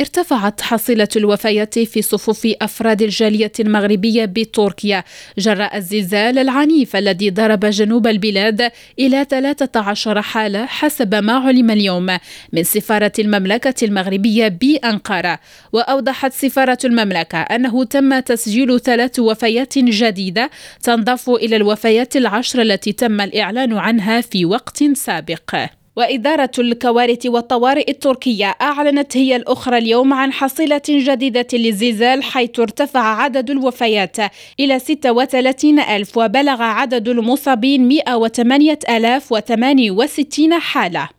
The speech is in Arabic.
ارتفعت حصيلة الوفيات في صفوف أفراد الجالية المغربية بتركيا. جراء الزلزال العنيف الذي ضرب جنوب البلاد إلى 13 حالة حسب ما علم اليوم من سفارة المملكة المغربية بأنقرة. وأوضحت سفارة المملكة أنه تم تسجيل ثلاث وفيات جديدة تنضاف إلى الوفيات العشر التي تم الإعلان عنها في وقت سابق. وإدارة الكوارث والطوارئ التركية أعلنت هي الأخرى اليوم عن حصيلة جديدة للزلزال حيث ارتفع عدد الوفيات إلى 36 ألف وبلغ عدد المصابين 108 ألاف و68 حالة.